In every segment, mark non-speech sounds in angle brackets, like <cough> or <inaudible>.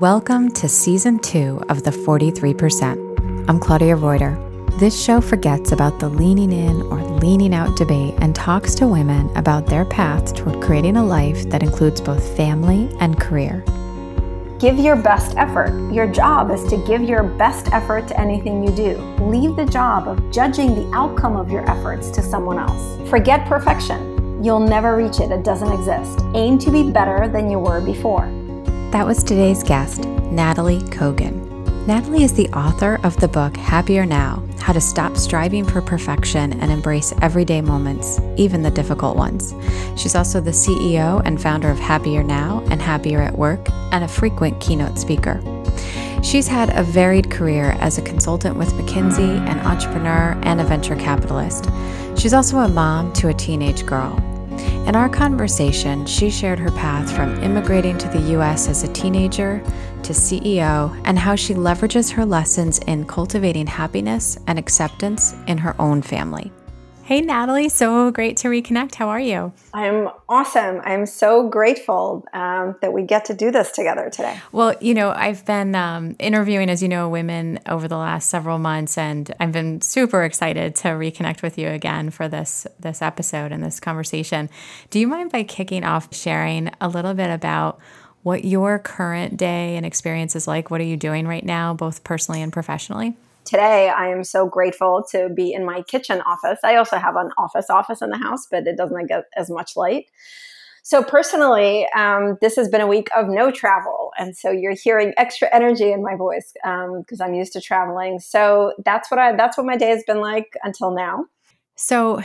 Welcome to season two of The 43%. I'm Claudia Reuter. This show forgets about the leaning in or leaning out debate and talks to women about their path toward creating a life that includes both family and career. Give your best effort. Your job is to give your best effort to anything you do. Leave the job of judging the outcome of your efforts to someone else. Forget perfection. You'll never reach it, it doesn't exist. Aim to be better than you were before. That was today's guest, Nataly Kogan. Nataly is the author of the book Happier Now How to Stop Striving for Perfection and Embrace Everyday Moments, even the difficult ones. She's also the CEO and founder of Happier Now and Happier at Work, and a frequent keynote speaker. She's had a varied career as a consultant with McKinsey, an entrepreneur, and a venture capitalist. She's also a mom to a teenage girl. In our conversation, she shared her path from immigrating to the US as a teenager to CEO and how she leverages her lessons in cultivating happiness and acceptance in her own family. Hey, Nataly, so great to reconnect. How are you? I'm awesome. I'm so grateful um, that we get to do this together today. Well, you know, I've been um, interviewing, as you know, women over the last several months, and I've been super excited to reconnect with you again for this this episode and this conversation. Do you mind by kicking off sharing a little bit about what your current day and experience is like? What are you doing right now, both personally and professionally? Today I am so grateful to be in my kitchen office. I also have an office office in the house, but it doesn't get as much light. So personally, um, this has been a week of no travel, and so you're hearing extra energy in my voice because um, I'm used to traveling. So that's what I that's what my day has been like until now. So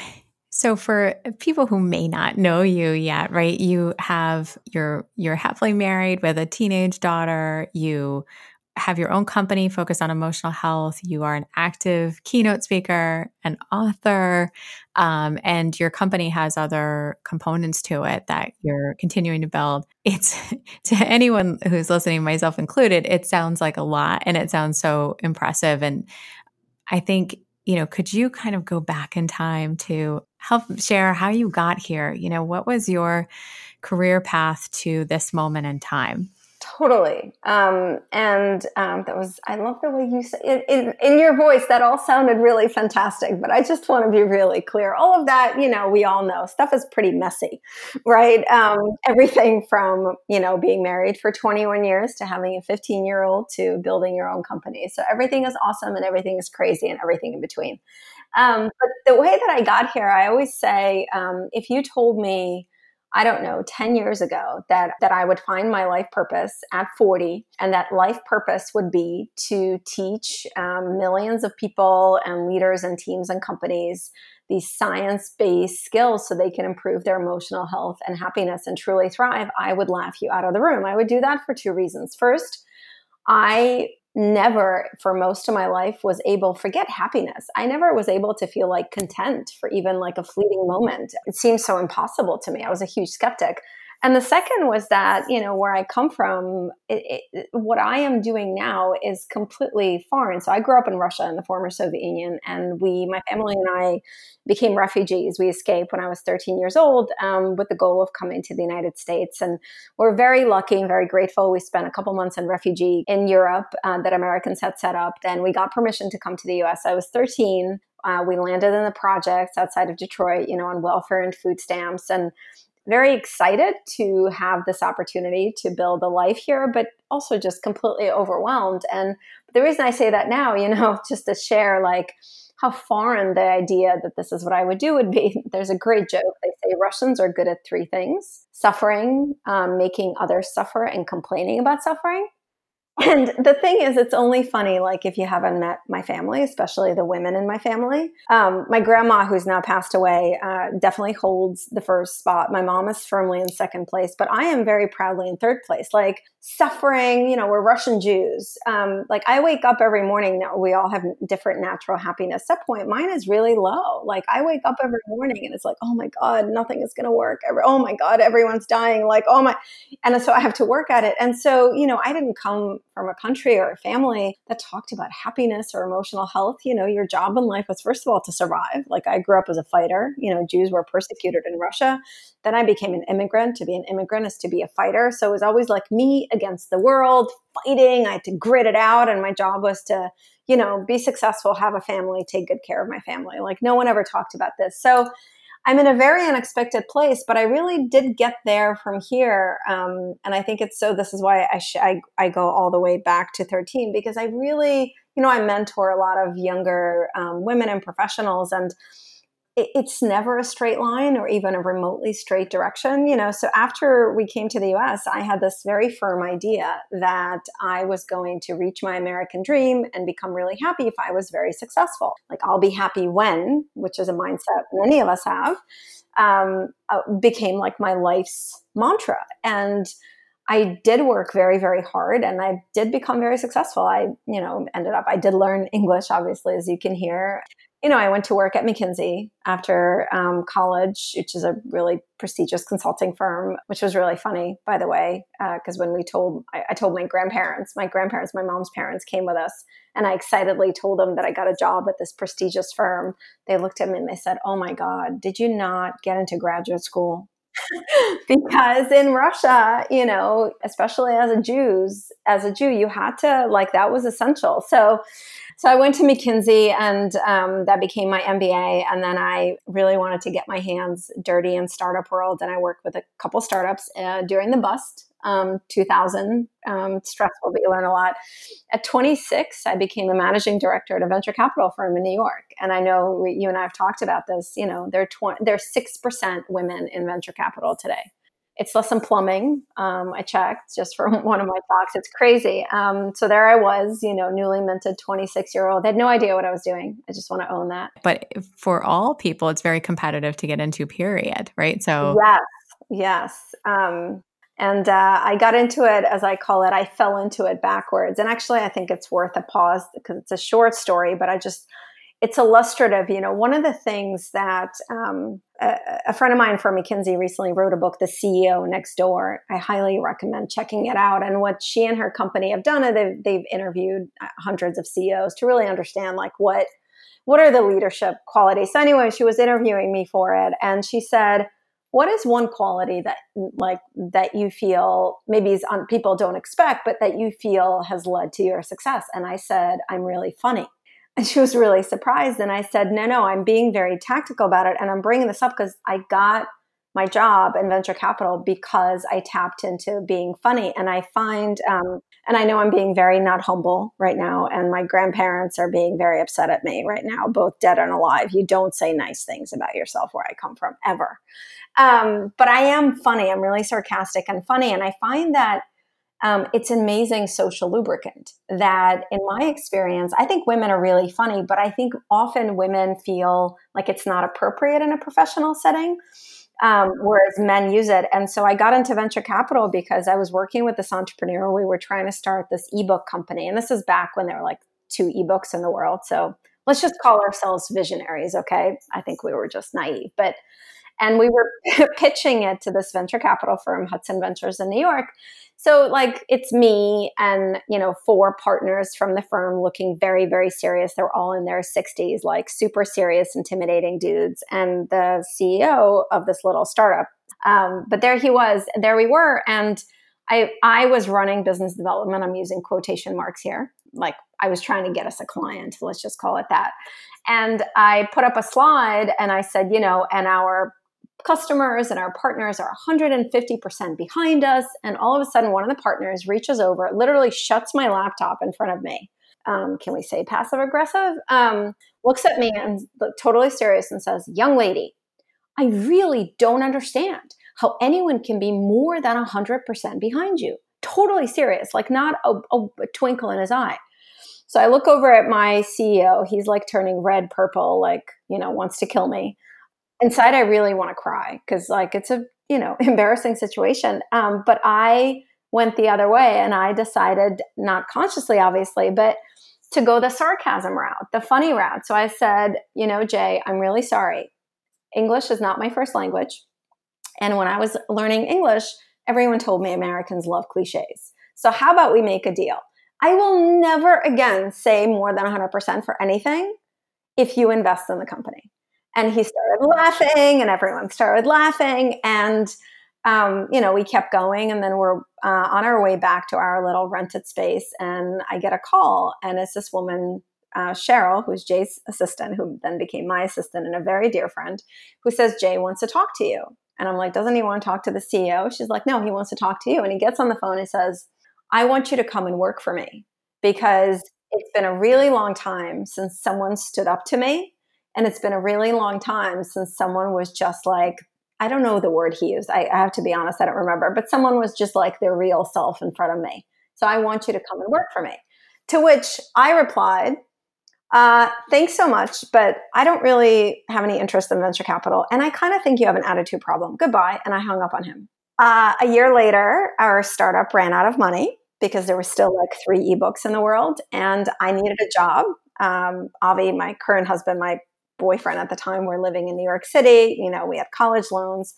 so for people who may not know you yet, right? You have you're you're happily married with a teenage daughter. You have your own company focused on emotional health. You are an active keynote speaker, an author, um, and your company has other components to it that you're continuing to build. It's <laughs> to anyone who's listening, myself included, it sounds like a lot and it sounds so impressive. And I think, you know, could you kind of go back in time to help share how you got here? You know, what was your career path to this moment in time? Totally. Um, and um, that was, I love the way you said it in, in, your voice. That all sounded really fantastic. But I just want to be really clear. All of that, you know, we all know stuff is pretty messy, right? Um, everything from, you know, being married for 21 years to having a 15 year old to building your own company. So everything is awesome and everything is crazy and everything in between. Um, but the way that I got here, I always say, um, if you told me, I don't know, 10 years ago that, that I would find my life purpose at 40 and that life purpose would be to teach um, millions of people and leaders and teams and companies these science based skills so they can improve their emotional health and happiness and truly thrive, I would laugh you out of the room. I would do that for two reasons. First, I never for most of my life was able forget happiness. I never was able to feel like content for even like a fleeting moment. It seems so impossible to me. I was a huge skeptic and the second was that, you know, where I come from, it, it, what I am doing now is completely foreign. So I grew up in Russia in the former Soviet Union, and we, my family and I, became refugees. We escaped when I was 13 years old um, with the goal of coming to the United States. And we're very lucky and very grateful. We spent a couple months in refugee in Europe uh, that Americans had set up. Then we got permission to come to the US. I was 13. Uh, we landed in the projects outside of Detroit, you know, on welfare and food stamps. And very excited to have this opportunity to build a life here, but also just completely overwhelmed. And the reason I say that now, you know, <laughs> just to share like how foreign the idea that this is what I would do would be. <laughs> There's a great joke. They say Russians are good at three things suffering, um, making others suffer, and complaining about suffering. And the thing is, it's only funny, like if you haven't met my family, especially the women in my family. Um, my grandma, who's now passed away, uh, definitely holds the first spot. My mom is firmly in second place, but I am very proudly in third place. Like suffering, you know, we're Russian Jews. Um, like I wake up every morning. Now we all have different natural happiness set point. Mine is really low. Like I wake up every morning and it's like, oh my god, nothing is going to work. Every, oh my god, everyone's dying. Like oh my, and so I have to work at it. And so you know, I didn't come from a country or a family that talked about happiness or emotional health. You know, your job in life was, first of all, to survive. Like I grew up as a fighter. You know, Jews were persecuted in Russia. Then I became an immigrant. To be an immigrant is to be a fighter. So it was always like me against the world, fighting. I had to grit it out. And my job was to, you know, be successful, have a family, take good care of my family. Like no one ever talked about this. So I'm in a very unexpected place, but I really did get there from here. Um, and I think it's so, this is why I, sh- I, I, go all the way back to 13 because I really, you know, I mentor a lot of younger um, women and professionals. And it, it's never a straight line or even a remotely straight direction, you know. So after we came to the US, I had this very firm idea that I was going to reach my American dream and become really happy if I was very successful. Like, I'll be happy when, which is a mindset many of us have, um, uh, became like my life's mantra. And I did work very, very hard and I did become very successful. I, you know, ended up, I did learn English, obviously, as you can hear you know, I went to work at McKinsey after um, college, which is a really prestigious consulting firm, which was really funny, by the way, because uh, when we told, I, I, told my grandparents, my grandparents, my mom's parents came with us, and I excitedly told them that I got a job at this prestigious firm. They looked at me and they said, "Oh my God, did you not get into graduate school?" <laughs> because in Russia, you know, especially as a Jews, as a Jew, you had to like that was essential. So so I went to McKinsey and um, that became my MBA. And then I really wanted to get my hands dirty in startup world. And I worked with a couple startups uh, during the bust. Um, 2000 um, stressful but you learn a lot at 26 i became a managing director at a venture capital firm in new york and i know we, you and i have talked about this you know there are 20, there are 6% women in venture capital today it's less than plumbing. Um, I checked just for <laughs> one of my talks. It's crazy. Um, so there I was, you know, newly minted 26 year old. I had no idea what I was doing. I just want to own that. But for all people, it's very competitive to get into, period. Right. So, yes, yes. Um, and uh, I got into it, as I call it, I fell into it backwards. And actually, I think it's worth a pause because it's a short story, but I just, it's illustrative. You know, one of the things that um, a, a, friend of mine from McKinsey recently wrote a book, The CEO Next Door. I highly recommend checking it out. And what she and her company have done, they've, they've interviewed uh, hundreds of CEOs to really understand like what what are the leadership qualities. So anyway, she was interviewing me for it, and she said, "What is one quality that like that you feel maybe is on, people don't expect, but that you feel has led to your success?" And I said, "I'm really funny." <laughs> And she was really surprised. And I said, no, no, I'm being very tactical about it. And I'm bringing this up because I got my job in venture capital because I tapped into being funny. And I find, um, and I know I'm being very not humble right now. And my grandparents are being very upset at me right now, both dead and alive. You don't say nice things about yourself where I come from ever. Um, but I am funny. I'm really sarcastic and funny. And I find that um, it's an amazing social lubricant that in my experience i think women are really funny but i think often women feel like it's not appropriate in a professional setting um, whereas men use it. And so i got into venture capital because i was working with this entrepreneur. We were trying to start this ebook company. And this is back when there were like two ebooks in the world. So let's just call ourselves visionaries okay? I think we were just naive. But and we were <laughs> pitching it to this venture capital firm hudson ventures in new york so like it's me and you know four partners from the firm looking very very serious. They're all in their 60s like super serious intimidating dudes. And the ceo of this little startup um, but there he was there we were. And i i was running business development. I'm using quotation marks here. Like i was trying to get us a client let's just call it that. And i put up a slide and i said you know and our customers and our partners are 150% behind us. And all of a sudden, one of the partners reaches over, literally shuts my laptop in front of me. Um, can we say passive aggressive? Um, looks at me and totally serious and says, Young lady, I really don't understand how anyone can be more than 100% behind you. Totally serious, like not a, a, a twinkle in his eye. So I look over at my CEO. He's like turning red, purple, like, you know, wants to kill me inside I really want to cry because like it's a you know <laughs> embarrassing situation. Um, but I went the other way and I decided not consciously, obviously, but to go the sarcasm route, the funny route. So I said, you know, Jay, I'm really sorry. English is not my first language. And when I was learning English, everyone told me Americans love cliches. So how about we make a deal? I will never again say more than 100% for anything if you invest in the company. And he started laughing, and everyone started laughing. And, um, you know, we kept going. And then we're uh, on our way back to our little rented space. And I get a call, and it's this woman, uh, Cheryl, who's Jay's assistant, who then became my assistant and a very dear friend, who says, Jay wants to talk to you. And I'm like, doesn't he want to talk to the CEO? She's like, no, he wants to talk to you. And he gets on the phone and says, I want you to come and work for me because it's been a really long time since someone stood up to me. And it's been a really long time since someone was just like, I don't know the word he used. I, I have to be honest, I don't remember, but someone was just like their real self in front of me. So I want you to come and work for me. To which I replied, uh, thanks so much, but I don't really have any interest in venture capital. And I kind of think you have an attitude problem. Goodbye. And I hung up on him. Uh, a year later, our startup ran out of money because there were still like three ebooks in the world and I needed a job. Um, Avi, my current husband, my boyfriend at the time, were living in New York City. You know, we had college loans.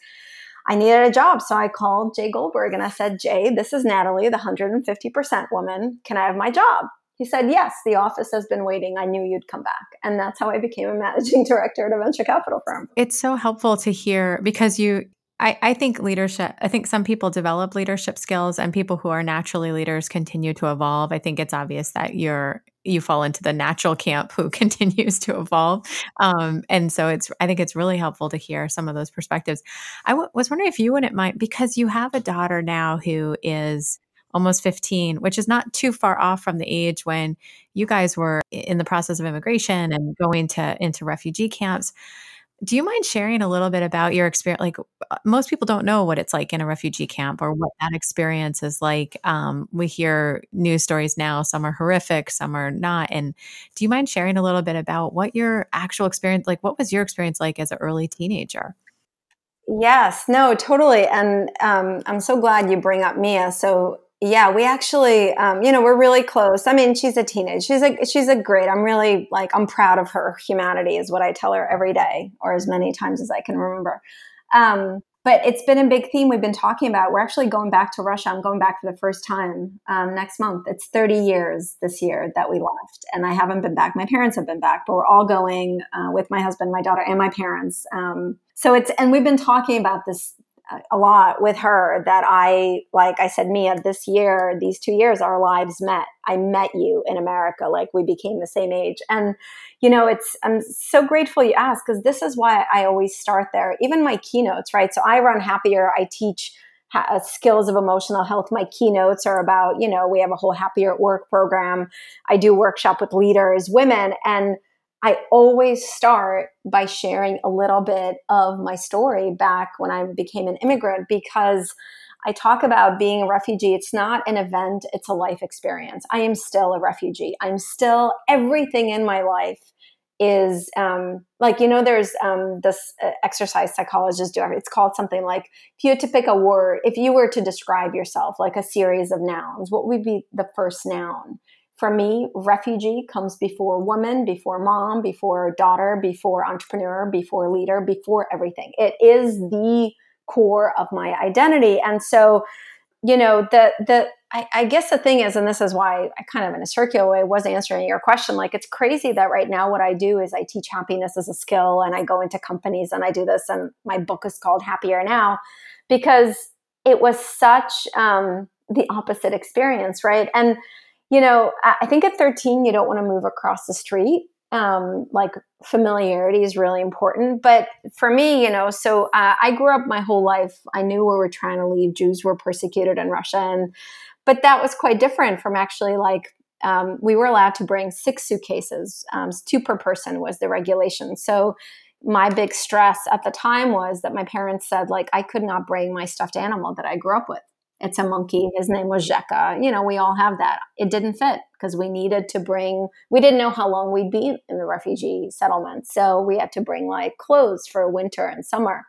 I needed a job. So I called Jay Goldberg and I said, Jay, this is Nataly, the 150% woman. Can I have my job? He said, Yes, the office has been waiting. I knew you'd come back. And that's how I became a managing <laughs> director at a venture capital firm. It's so helpful to hear because you I, I think leadership, I think some people develop leadership skills and people who are naturally leaders continue to evolve. I think it's obvious that you're, you fall into the natural camp who <laughs> continues to evolve. Um, and so it's, I think it's really helpful to hear some of those perspectives. I w- was wondering if you wouldn't mind, because you have a daughter now who is almost 15, which is not too far off from the age when you guys were in the process of immigration and going to into refugee camps do you mind sharing a little bit about your experience? Like, uh, most people don't know what it's like in a refugee camp or what that experience is like. Um, we hear news stories now, some are horrific, some are not. And do you mind sharing a little bit about what your actual experience, like, what was your experience like as an early teenager? Yes, no, totally. And um, I'm so glad you bring up Mia. So yeah, we actually, um, you know, we're really close. I mean, she's a teenage. She's a she's a great. I'm really like I'm proud of her humanity is what I tell her every day, or as many times as I can remember. Um, but it's been a big theme we've been talking about. We're actually going back to Russia. I'm going back for the first time um, next month. It's 30 years this year that we left, and I haven't been back. My parents have been back, but we're all going uh, with my husband, my daughter, and my parents. Um, so it's and we've been talking about this a lot with her that I, like I said, Mia, this year, these two years, our lives met. I met you in America. Like we became the same age. And, you know, it's, I'm so grateful you asked because this is why I always start there. Even my keynotes, right? So I run Happier. I teach uh, skills of emotional health. My keynotes are about, you know, we have a whole Happier at Work program. I do workshop with leaders, women, and I always start by sharing a little bit of my story back when I became an immigrant because I talk about being a refugee. It's not an event, it's a life experience. I am still a refugee. I'm still everything in my life is um, like you know there's um, this uh, exercise psychologists do it's called something like if you had to pick a word if you were to describe yourself like a series of nouns what would be the first noun for me, refugee comes before woman, before mom, before daughter, before entrepreneur, before leader, before everything. It is the core of my identity. And so, you know, the the I, I, guess the thing is, and this is why I kind of in a circular way was answering your question. Like it's crazy that right now what I do is I teach happiness as a skill and I go into companies and I do this and my book is called Happier Now because it was such um, the opposite experience, right? And you know, I think at 13, you don't want to move across the street. Um, like familiarity is really important. But for me, you know, so uh, I grew up my whole life. I knew we were trying to leave. Jews were persecuted in Russia, and but that was quite different from actually like um, we were allowed to bring six suitcases, um, two per person was the regulation. So my big stress at the time was that my parents said like I could not bring my stuffed animal that I grew up with. It's a monkey. His name was Zheka. You know, we all have that. It didn't fit because we needed to bring, we didn't know how long we'd be in the refugee settlement. So we had to bring like clothes for winter and summer.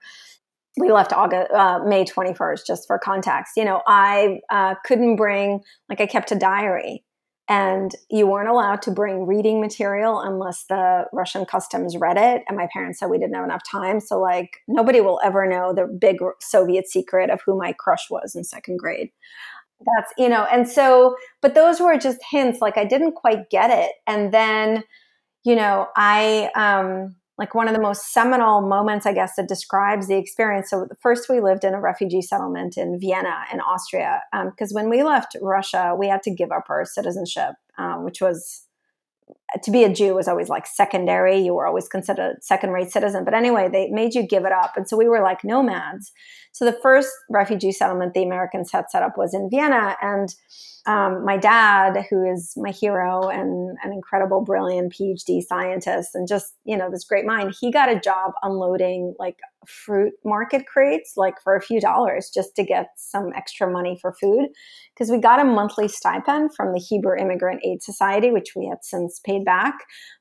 We left August, uh, May 21st, just for context. You know, I uh, couldn't bring, like, I kept a diary and you weren't allowed to bring reading material unless the Russian customs read it. And my parents said we didn't have enough time. So, like, nobody will ever know the big Soviet secret of who my crush was in second grade. That's, you know, and so, but those were just hints. Like I didn't quite get it. And then, you know, I, um, like one of the most seminal moments, I guess, that describes the experience. So, first, we lived in a refugee settlement in Vienna, in Austria, because um, when we left Russia, we had to give up our citizenship, um, which was to be a Jew was always like secondary. You were always considered second rate citizen. But anyway, they made you give it up. And so we were like nomads. So the first refugee settlement the Americans had set up was in Vienna. And um, my dad, who is my hero and an incredible, brilliant PhD scientist and just, you know, this great mind, he got a job unloading like fruit market crates, like for a few dollars just to get some extra money for food. Because we got a monthly stipend from the Hebrew Immigrant Aid Society, which we had since paid back.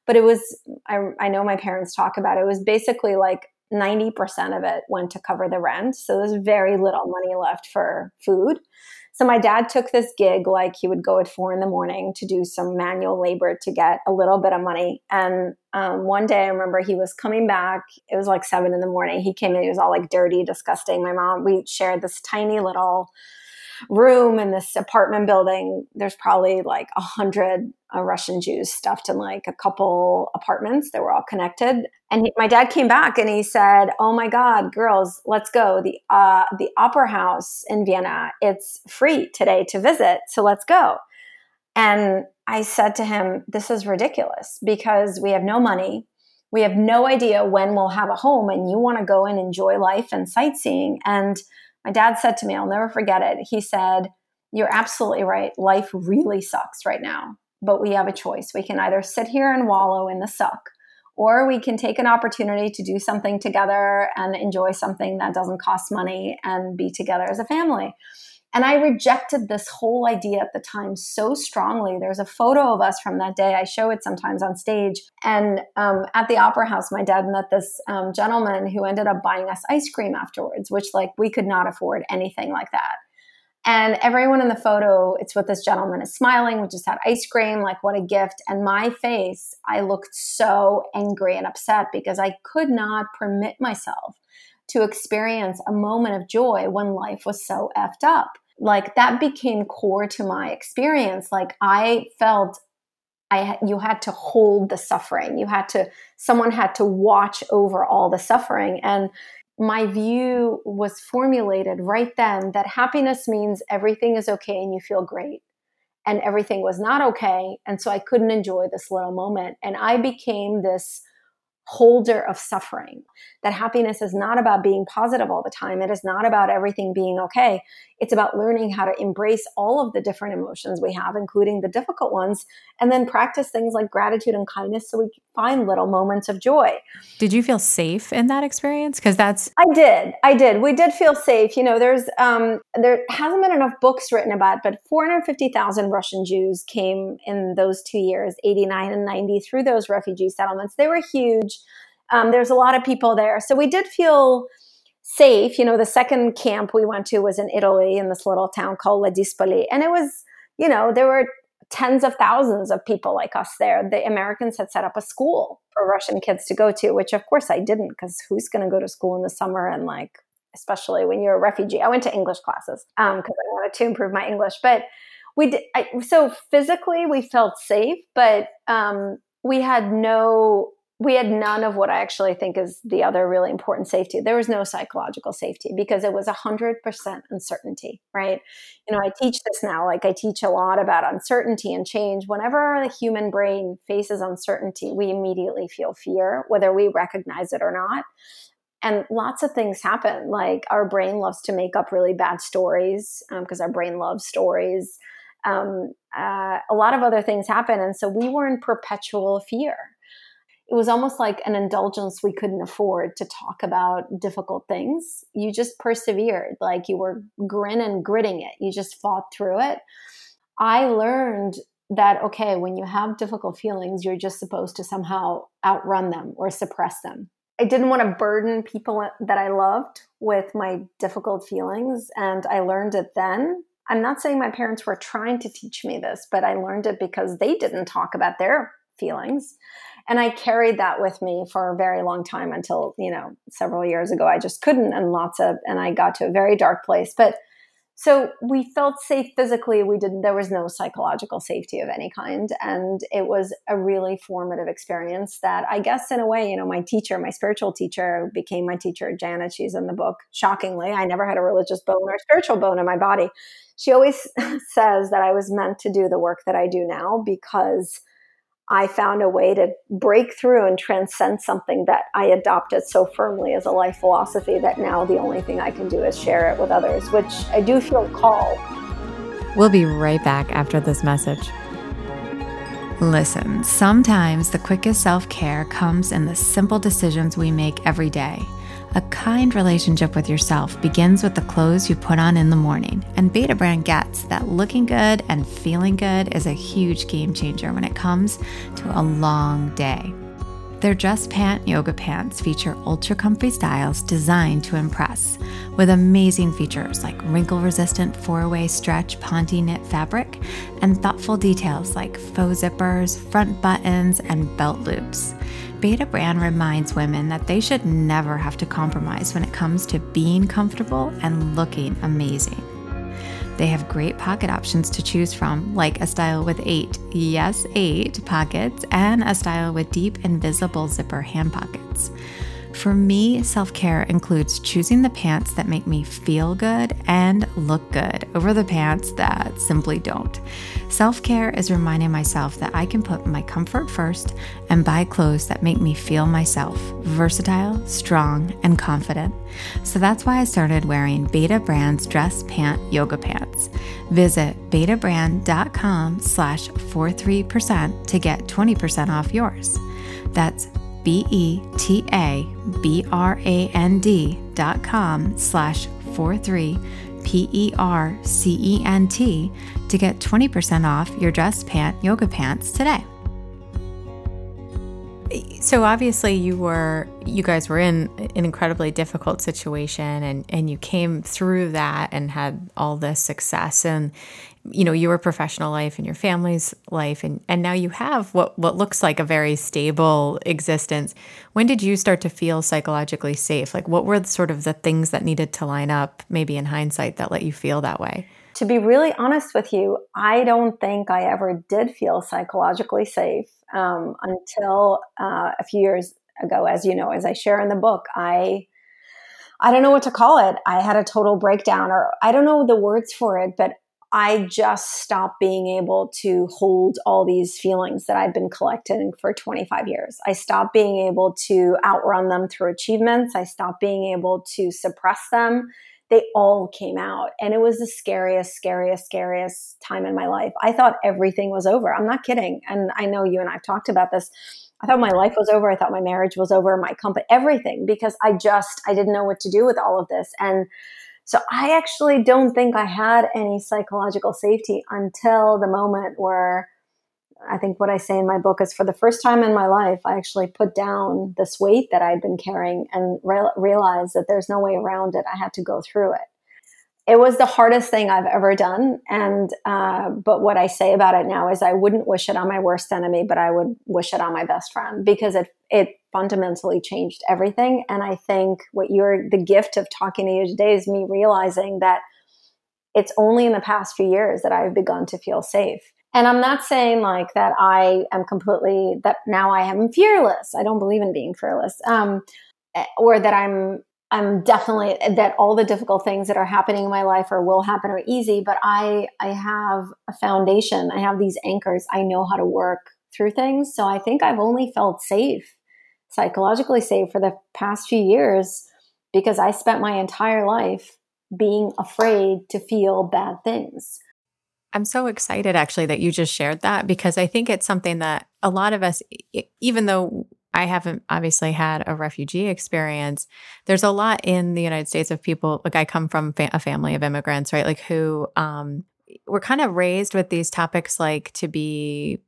But it was, I, I know my parents talk about it, it was basically like 90% of it went to cover the rent. So there's very little money left for food. So my dad took this gig, like he would go at four in the morning to do some manual labor to get a little bit of money. And um, one day I remember he was coming back. It was like seven in the morning. He came in, he was all like dirty, disgusting. My mom, we shared this tiny little room in this apartment building. There's probably like a hundred uh, Russian Jews stuffed in like a couple apartments. that were all connected. And he, my dad came back and he said, "Oh my God, girls, let's go. the uh, The Opera House in Vienna. It's free today to visit, so let's go." And I said to him, "This is ridiculous because we have no money." We have no idea when we'll have a home, and you want to go and enjoy life and sightseeing. And my dad said to me, I'll never forget it. He said, You're absolutely right. Life really sucks right now, but we have a choice. We can either sit here and wallow in the suck, or we can take an opportunity to do something together and enjoy something that doesn't cost money and be together as a family. And I rejected this whole idea at the time so strongly. There's a photo of us from that day. I show it sometimes on stage. And um, at the Opera House, my dad met this um, gentleman who ended up buying us ice cream afterwards, which, like, we could not afford anything like that. And everyone in the photo, it's what this gentleman is smiling. We just had ice cream, like, what a gift. And my face, I looked so angry and upset because I could not permit myself to experience a moment of joy when life was so effed up like that became core to my experience. Like i felt i you had to hold the suffering. You had to someone had to watch over all the suffering. And my view was formulated right then that happiness means everything is okay and you feel great. And everything was not okay. And so i couldn't enjoy this little moment. And i became this holder of suffering. That happiness is not about being positive all the time. It is not about everything being okay. It's about learning how to embrace all of the different emotions we have, including the difficult ones, and then practice things like gratitude and kindness so we find little moments of joy. Did you feel safe in that experience? Because that's I did. I did. We did feel safe. You know, there's um there hasn't been enough books written about, it, but 450,000 Russian Jews came in those two years, 89 and 90, through those refugee settlements. They were huge. Um, there's a lot of people there. So we did feel safe. You know, the second camp we went to was in Italy in this little town called Ladispoli. And it was, you know, there were tens of thousands of people like us there. The Americans had set up a school for Russian kids to go to, which of course I didn't because who's going to go to school in the summer and like, especially when you're a refugee. I went to English classes because um, I wanted to improve my English. But we did, I, so physically we felt safe, but um, we had no we had none of what I actually think is the other really important safety. There was no psychological safety because it was 100% uncertainty, right? You know, I teach this now, like I teach a lot about uncertainty and change. Whenever the human brain faces uncertainty, we immediately feel fear, whether we recognize it or not. And lots of things happen. Like our brain loves to make up really bad stories because um, our brain loves stories. Um, uh, a lot of other things happen. And so we were in perpetual fear it was almost like an indulgence we couldn't afford to talk about difficult things. You just persevered, like you were grin and gritting it. You just fought through it. I learned that, okay, when you have difficult feelings, you're just supposed to somehow outrun them or suppress them. I didn't want to burden people that I loved with my difficult feelings. And I learned it then. I'm not saying my parents were trying to teach me this, but I learned it because they didn't talk about their feelings and i carried that with me for a very long time until you know several years ago. I just couldn't and lots of and i got to a very dark place. But so we felt safe physically. We didn't there was no psychological safety of any kind. And it was a really formative experience that i guess in a way you know my teacher my spiritual teacher became my teacher janet she's in the book shockingly. I never had a religious bone or spiritual bone in my body. She always <laughs> says that i was meant to do the work that i do now because I found a way to break through and transcend something that I adopted so firmly as a life philosophy that now the only thing I can do is share it with others, which I do feel called. We'll be right back after this message. Listen, sometimes the quickest self care comes in the simple decisions we make every day. A kind relationship with yourself begins with the clothes you put on in the morning, and Betabrand gets that looking good and feeling good is a huge game changer when it comes to a long day. Their Dress Pant Yoga Pants feature ultra comfy styles designed to impress, with amazing features like wrinkle resistant four way stretch Ponte knit fabric and thoughtful details like faux zippers, front buttons, and belt loops. Betabrand reminds women that they should never have to compromise when it comes to being comfortable and looking amazing. They have great pocket options to choose from, like a style with eight, yes, eight pockets, and a style with deep invisible zipper hand pockets. For me, self care includes choosing the pants that make me feel good and look good over the pants that simply don't. Self care is reminding myself that I can put my comfort first and buy clothes that make me feel myself versatile, strong, and confident. So that's why I started wearing Betabrand's dress pant yoga pants. Visit betabrand.com slash 43% to get 20% off yours. That's B E T A B R A N D dot com slash 43 P E R C E N T to get 20% off your dress pant yoga pants today. So obviously you were you guys were in an incredibly difficult situation and and you came through that and had all this success and you know your professional life and your family's life and and now you have what what looks like a very stable existence. When did you start to feel psychologically safe? Like what were sort of the things that needed to line up maybe in hindsight that let you feel that way to be really honest with you i don't think i ever did feel psychologically safe um, until uh, a few years ago as you know as i share in the book i I don't know what to call it. I had a total breakdown, or I don't know the words for it, but I just stopped being able to hold all these feelings that I've been collecting for 25 years. I stopped being able to outrun them through achievements. I stopped being able to suppress them. They all came out. And it was the scariest, scariest, scariest time in my life. I thought everything was over. I'm not kidding. And I know you and I've talked about this. I thought my life was over. I thought my marriage was over, my company, everything, because I just, I didn't know what to do with all of this. And so I actually don't think I had any psychological safety until the moment where I think what I say in my book is for the first time in my life, I actually put down this weight that I'd been carrying and re- realized that there's no way around it. I had to go through it it was the hardest thing I've ever done. And, uh, but what I say about it now is I wouldn't wish it on my worst enemy, but I would wish it on my best friend because it, it fundamentally changed everything. And I think what you're, the gift of talking to you today is me realizing that it's only in the past few years that I've begun to feel safe. And I'm not saying like that I am completely, that now I am fearless. I don't believe in being fearless. Um, eh, or that I'm I'm definitely that all the difficult things that are happening in my life or will happen are easy, but I I have a foundation. I have these anchors. I know how to work through things. So I think I've only felt safe, psychologically safe for the past few years because I spent my entire life being afraid to feel bad things. I'm so excited actually that you just shared that because I think it's something that a lot of us, even though I haven't obviously had a refugee experience. There's a lot in the United States of people, like I come from fa- a family of immigrants, right? Like who um, were kind of raised with these topics like to be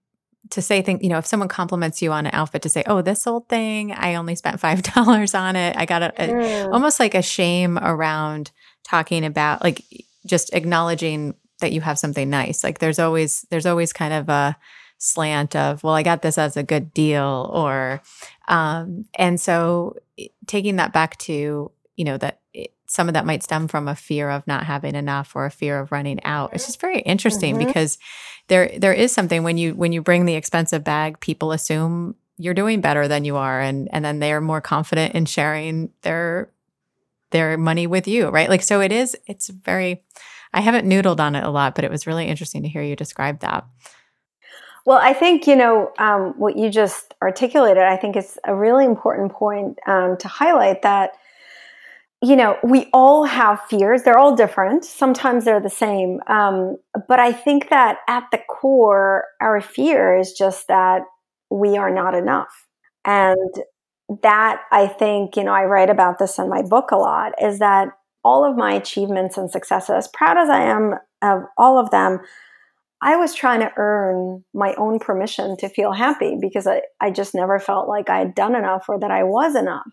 to say things, you know, if someone compliments you on an outfit to say, oh, this old thing, I only spent <laughs> $5 on it. I got a, a almost like a shame around talking about like just acknowledging that you have something nice. Like there's always, there's always kind of a, slant of, well, I got this as a good deal, or, um, and so taking that back to, you know, that some of that might stem from a fear of not having enough or a fear of running out. It's just very interesting mm-hmm. because there there is something when you when you bring the expensive bag, people assume you're doing better than you are and and then they're more confident in sharing their their money with you, right? Like so it is it's very I haven't noodled on it a lot, but it was really interesting to hear you describe that. Well, I think, you know, um, what you just articulated, I think is a really important point um, to highlight that, you know, we all have fears. They're all different. Sometimes they're the same. Um, but I think that at the core, our fear is just that we are not enough. And that I think, you know, I write about this in my book a lot is that all of my achievements and successes, proud as I am of all of them, I was trying to earn my own permission to feel happy because I, I just never felt like I had done enough or that I was enough.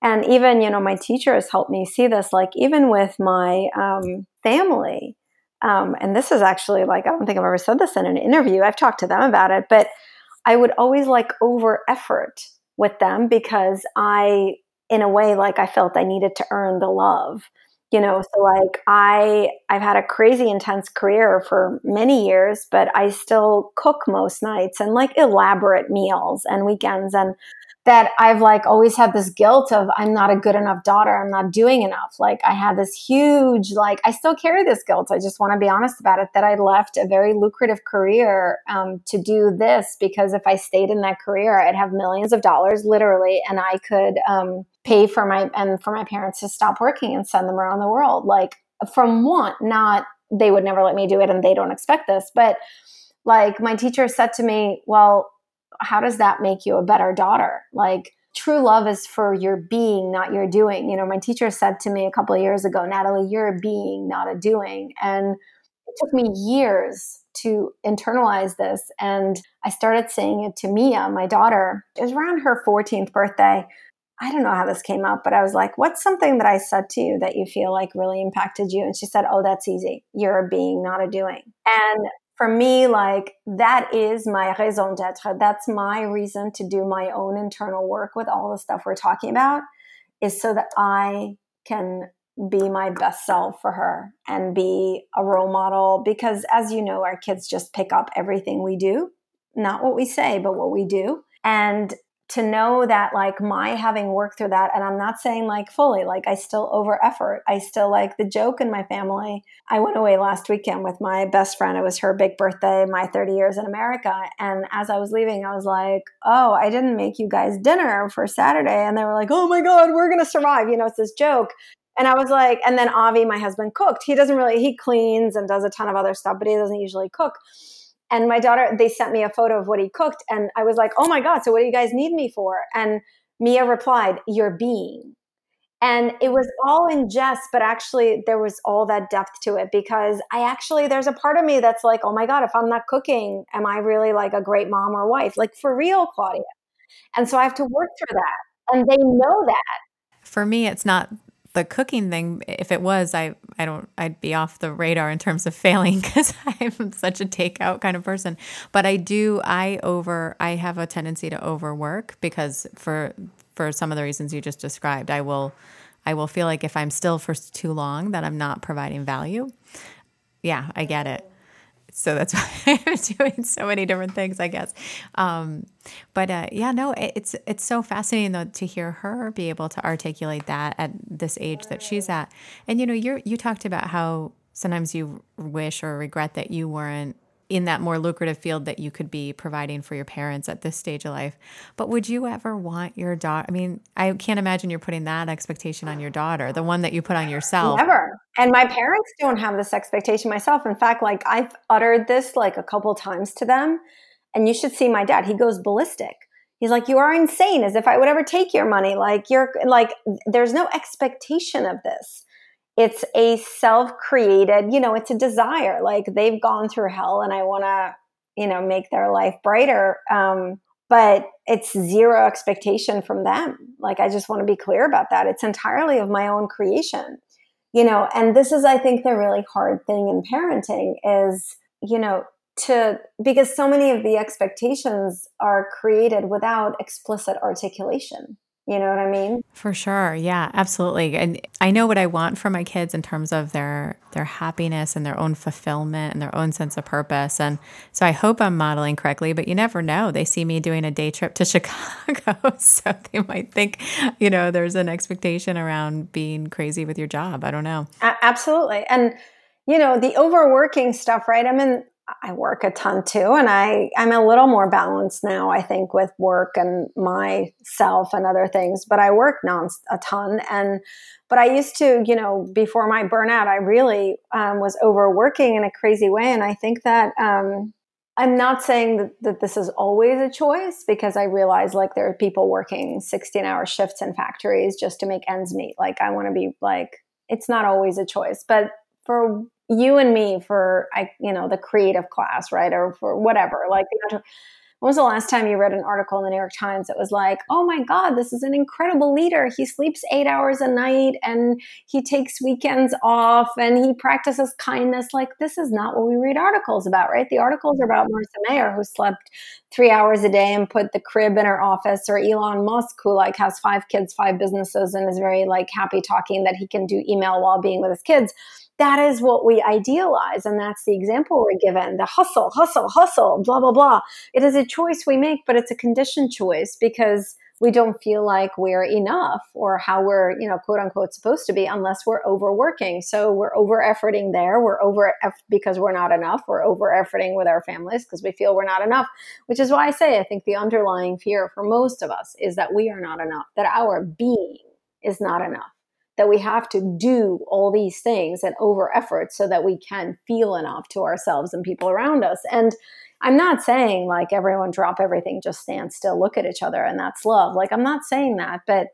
And even, you know, my teachers helped me see this, like even with my um, family. Um, and this is actually like, I don't think I've ever said this in an interview. I've talked to them about it, but I would always like over effort with them because I, in a way, like I felt I needed to earn the love you know so like i i've had a crazy intense career for many years but i still cook most nights and like elaborate meals and weekends and that I've like always had this guilt of I'm not a good enough daughter. I'm not doing enough. Like I had this huge, like I still carry this guilt. I just want to be honest about it that I left a very lucrative career um, to do this because if I stayed in that career, I'd have millions of dollars literally, and I could um, pay for my and for my parents to stop working and send them around the world. Like from want, not they would never let me do it, and they don't expect this, but like my teacher said to me, well how does that make you a better daughter? Like, true love is for your being, not your doing. You know, my teacher said to me a couple of years ago, Nataly, you're a being, not a doing. And it took me years to internalize this. And I started saying it to Mia, my daughter. It was around her 14th birthday. I don't know how this came up, but I was like, what's something that I said to you that you feel like really impacted you? And she said, oh, that's easy. You're a being, not a doing. And for me, like that is my raison d'etre. That's my reason to do my own internal work with all the stuff we're talking about, is so that I can be my best self for her and be a role model. Because as you know, our kids just pick up everything we do, not what we say, but what we do. And to know that like my having worked through that and i'm not saying like fully like i still over effort i still like the joke in my family i went away last weekend with my best friend it was her big birthday my 30 years in america and as i was leaving i was like oh i didn't make you guys dinner for saturday and they were like oh my god we're gonna survive you know it's this joke and I was like, and then Avi, my husband, cooked. He doesn't really, he cleans and does a ton of other stuff, but he doesn't usually cook. And my daughter, they sent me a photo of what he cooked. And I was like, oh my God, so what do you guys need me for? And Mia replied, You're being. And it was all in jest, but actually there was all that depth to it because I actually, there's a part of me that's like, oh my God, if I'm not cooking, am I really like a great mom or wife? Like for real, Claudia. And so I have to work through that. And they know that. For me, it's not the cooking thing, if it was, I I don't I'd be off the radar in terms of failing <laughs> because I'm such a takeout kind of person. But I do I over I have a tendency to overwork because for for some of the reasons you just described, I will I will feel like if I'm still for too long that I'm not providing value. Yeah, I get it so that's <laughs> why I'm doing so many different things, I guess. Um, but uh, yeah, no, it's it's so fascinating though to hear her be able to articulate that at this age that she's at. And you know, you you talked about how sometimes you wish or regret that you weren't in that more lucrative field that you could be providing for your parents at this stage of life. But would you ever want your daughter? I mean, I can't imagine you're putting that expectation on your daughter, the one that you put on yourself. Never. And my parents don't have this expectation myself. In fact, like I've uttered this like a couple times to them, and you should see my dad. He goes ballistic. He's like, "You are insane," as if I would ever take your money. Like you're like, there's no expectation of this it's a self-created you know it's a desire like they've gone through hell and i want to you know make their life brighter um, but it's zero expectation from them. Like i just want to be clear about that. It's entirely of my own creation you know and this is i think the really hard thing in parenting is you know to because so many of the expectations are created without explicit articulation You know what I mean? For sure. Yeah, absolutely. And I know what I want for my kids in terms of their their happiness and their own fulfillment and their own sense of purpose. And so I hope I'm modeling correctly, but you never know. They see me doing a day trip to <laughs> Chicago, so they might think, you know, there's an expectation around being crazy with your job. I don't know. A- absolutely. And you know, the overworking stuff, right? I mean, I work a ton too, and I I'm a little more balanced now. I think with work and myself and other things, but I work non a ton. And but I used to, you know, before my burnout, I really um, was overworking in a crazy way, and I think that um, I'm not saying that, that this is always a choice because I realize like there are people working 16 hour shifts in factories just to make ends meet. Like I want to be like it's not always a choice, but for you and me for I you know the creative class right or for whatever like when was the last time you read an article in the New York Times that was like, oh my God, this is an incredible leader. He sleeps eight hours a night and he takes weekends off and he practices kindness. Like, this is not what we read articles about, right? The articles are about Marissa Mayer, who slept three hours a day and put the crib in her office, or Elon Musk, who like has five kids, five businesses, and is very like happy talking that he can do email while being with his kids that is what we idealize. And that's the example we're given the hustle, hustle, hustle, blah, blah, blah. It is a choice we make, but it's a conditioned choice because we don't feel like we're enough or how we're, you know, quote unquote supposed to be unless we're overworking. So we're over efforting there. We're over because we're not enough. We're over efforting with our families because we feel we're not enough, which is why I say I think the underlying fear for most of us is that we are not enough, that our being is not enough that we have to do all these things and over effort so that we can feel enough to ourselves and people around us. And I'm not saying like everyone drop everything, just stand still, look at each other, and that's love. Like, I'm not saying that, but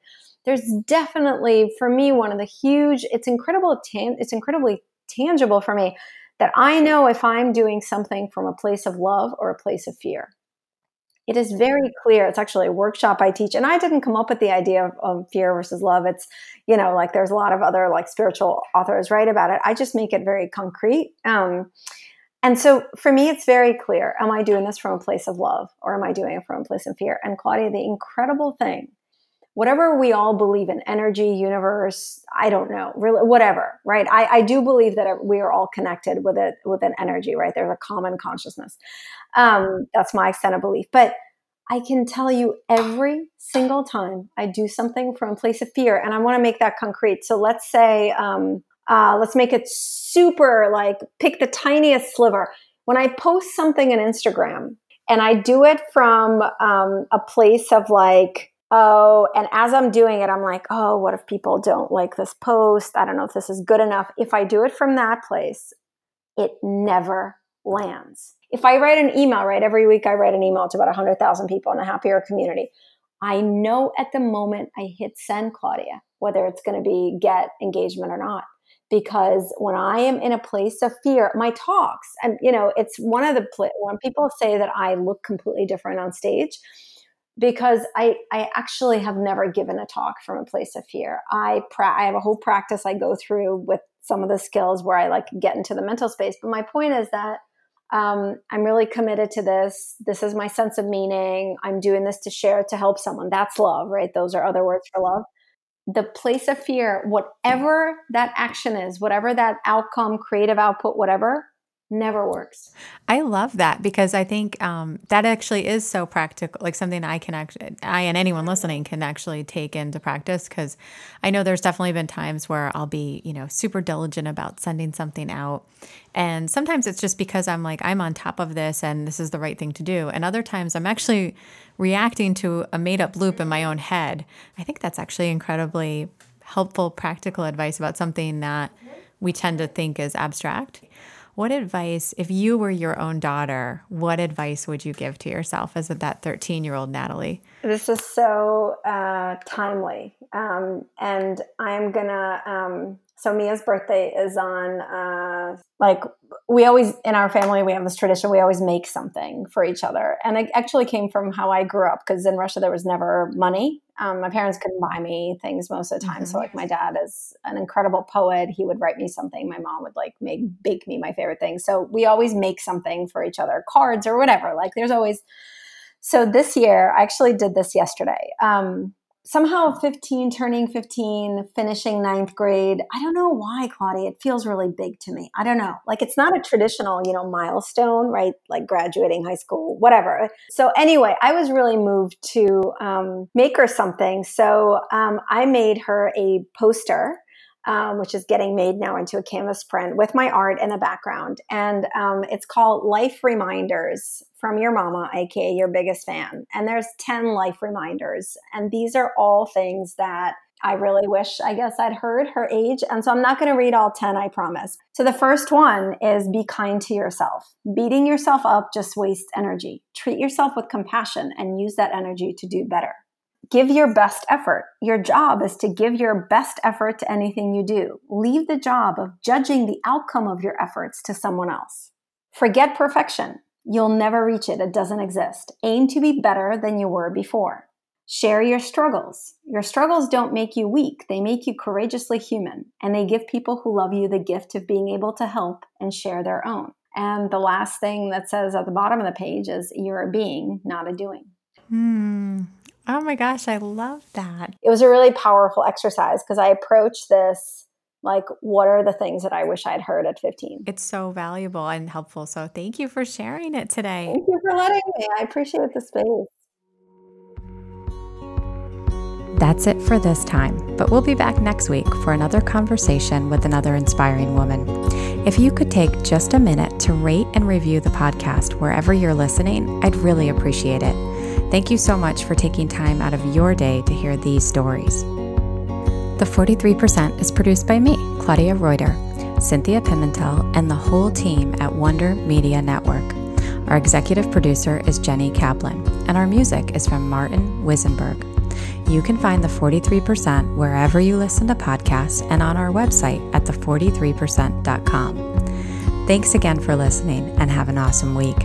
there's definitely for me one of the huge it's incredible it's incredibly tangible for me that i know if i'm doing something from a place of love or a place of fear it is very clear. It's actually a workshop I teach, and I didn't come up with the idea of, of, fear versus love. It's, you know, like there's a lot of other like spiritual authors write about it. I just make it very concrete. Um, and so for me, it's very clear: Am I doing this from a place of love, or am I doing it from a place of fear? And Claudia, the incredible thing whatever we all believe in energy universe i don't know really whatever right? I, I do believe that we are all connected with it with an energy right? There's a common consciousness. Um, that's my extent of belief. But i can tell you every single time i do something from a place of fear and i want to make that concrete. So let's say um, uh, let's make it super like pick the tiniest sliver. When i post something on instagram and i do it from um, a place of like oh, and as I'm doing it, I'm like, oh, what if people don't like this post? I don't know if this is good enough. If I do it from that place, it never lands. If I write an email, right, every week I write an email to about 100,000 people in the happier community. I know at the moment I hit send, Claudia, whether it's going to be get engagement or not. Because when I am in a place of fear, my talks, and you know, it's one of the, when people say that I look completely different on stage, because I, I actually have never given a talk from a place of fear. I pra- I have a whole practice I go through with some of the skills where I like get into the mental space. But my point is that um, I'm really committed to this. This is my sense of meaning. I'm doing this to share to help someone. That's love, right? Those are other words for love. The place of fear, whatever that action is, whatever that outcome, creative output, whatever, never works. I love that because I think um, that actually is so practical, like something I can actually, I and anyone listening can actually take into practice. Because I know there's definitely been times where I'll be, you know, super diligent about sending something out. And sometimes it's just because I'm like, I'm on top of this and this is the right thing to do. And other times I'm actually reacting to a made up loop in my own head. I think that's actually incredibly helpful, practical advice about something that we tend to think is abstract. What advice, if you were your own daughter, what advice would you give to yourself as that 13 year old Nataly? This is so uh, timely. Um, and I'm going to um, so Mia's birthday is on uh, like we always in our family we have this tradition we always make something for each other. And it actually came from how i grew up because in russia there was never money. Um, my parents couldn't buy me things most of the time. Mm-hmm. so like my dad is an incredible poet. He would write me something. My mom would like make bake me my favorite thing. So we always make something for each other cards or whatever. Like there's always so this year i actually did this yesterday. Um, somehow 15 turning 15 finishing ninth grade. I don't know why claudia. It feels really big to me. I don't know. Like it's not a traditional you know milestone right? Like graduating high school whatever. So anyway i was really moved to um, make her something. So um, i made her a poster um, which is getting made now into a canvas print with my art in the background. And um, it's called Life Reminders from Your Mama, aka your biggest fan. And there's 10 life reminders. And these are all things that I really wish, I guess, I'd heard her age. And so I'm not going to read all 10, I promise. So the first one is be kind to yourself. Beating yourself up just wastes energy. Treat yourself with compassion and use that energy to do better give your best effort. Your job is to give your best effort to anything you do. Leave the job of judging the outcome of your efforts to someone else. Forget perfection. You'll never reach it. It doesn't exist. Aim to be better than you were before. Share your struggles. Your struggles don't make you weak. They make you courageously human, and they give people who love you the gift of being able to help and share their own. And the last thing that says at the bottom of the page is you're a being, not a doing. Hmm. Oh my gosh, I love that. It was a really powerful exercise because I approached this like, what are the things that I wish I'd heard at 15? It's so valuable and helpful. So thank you for sharing it today. Thank you for letting me. I appreciate the space. That's it for this time, but we'll be back next week for another conversation with another inspiring woman. If you could take just a minute to rate and review the podcast wherever you're listening, I'd really appreciate it. Thank you so much for taking time out of your day to hear these stories. The 43% is produced by me, Claudia Reuter, Cynthia Pimentel, and the whole team at Wonder Media Network. Our executive producer is Jenny Kaplan, and our music is from Martin Wisenberg. You can find the 43% wherever you listen to podcasts and on our website at the43%.com. Thanks again for listening and have an awesome week.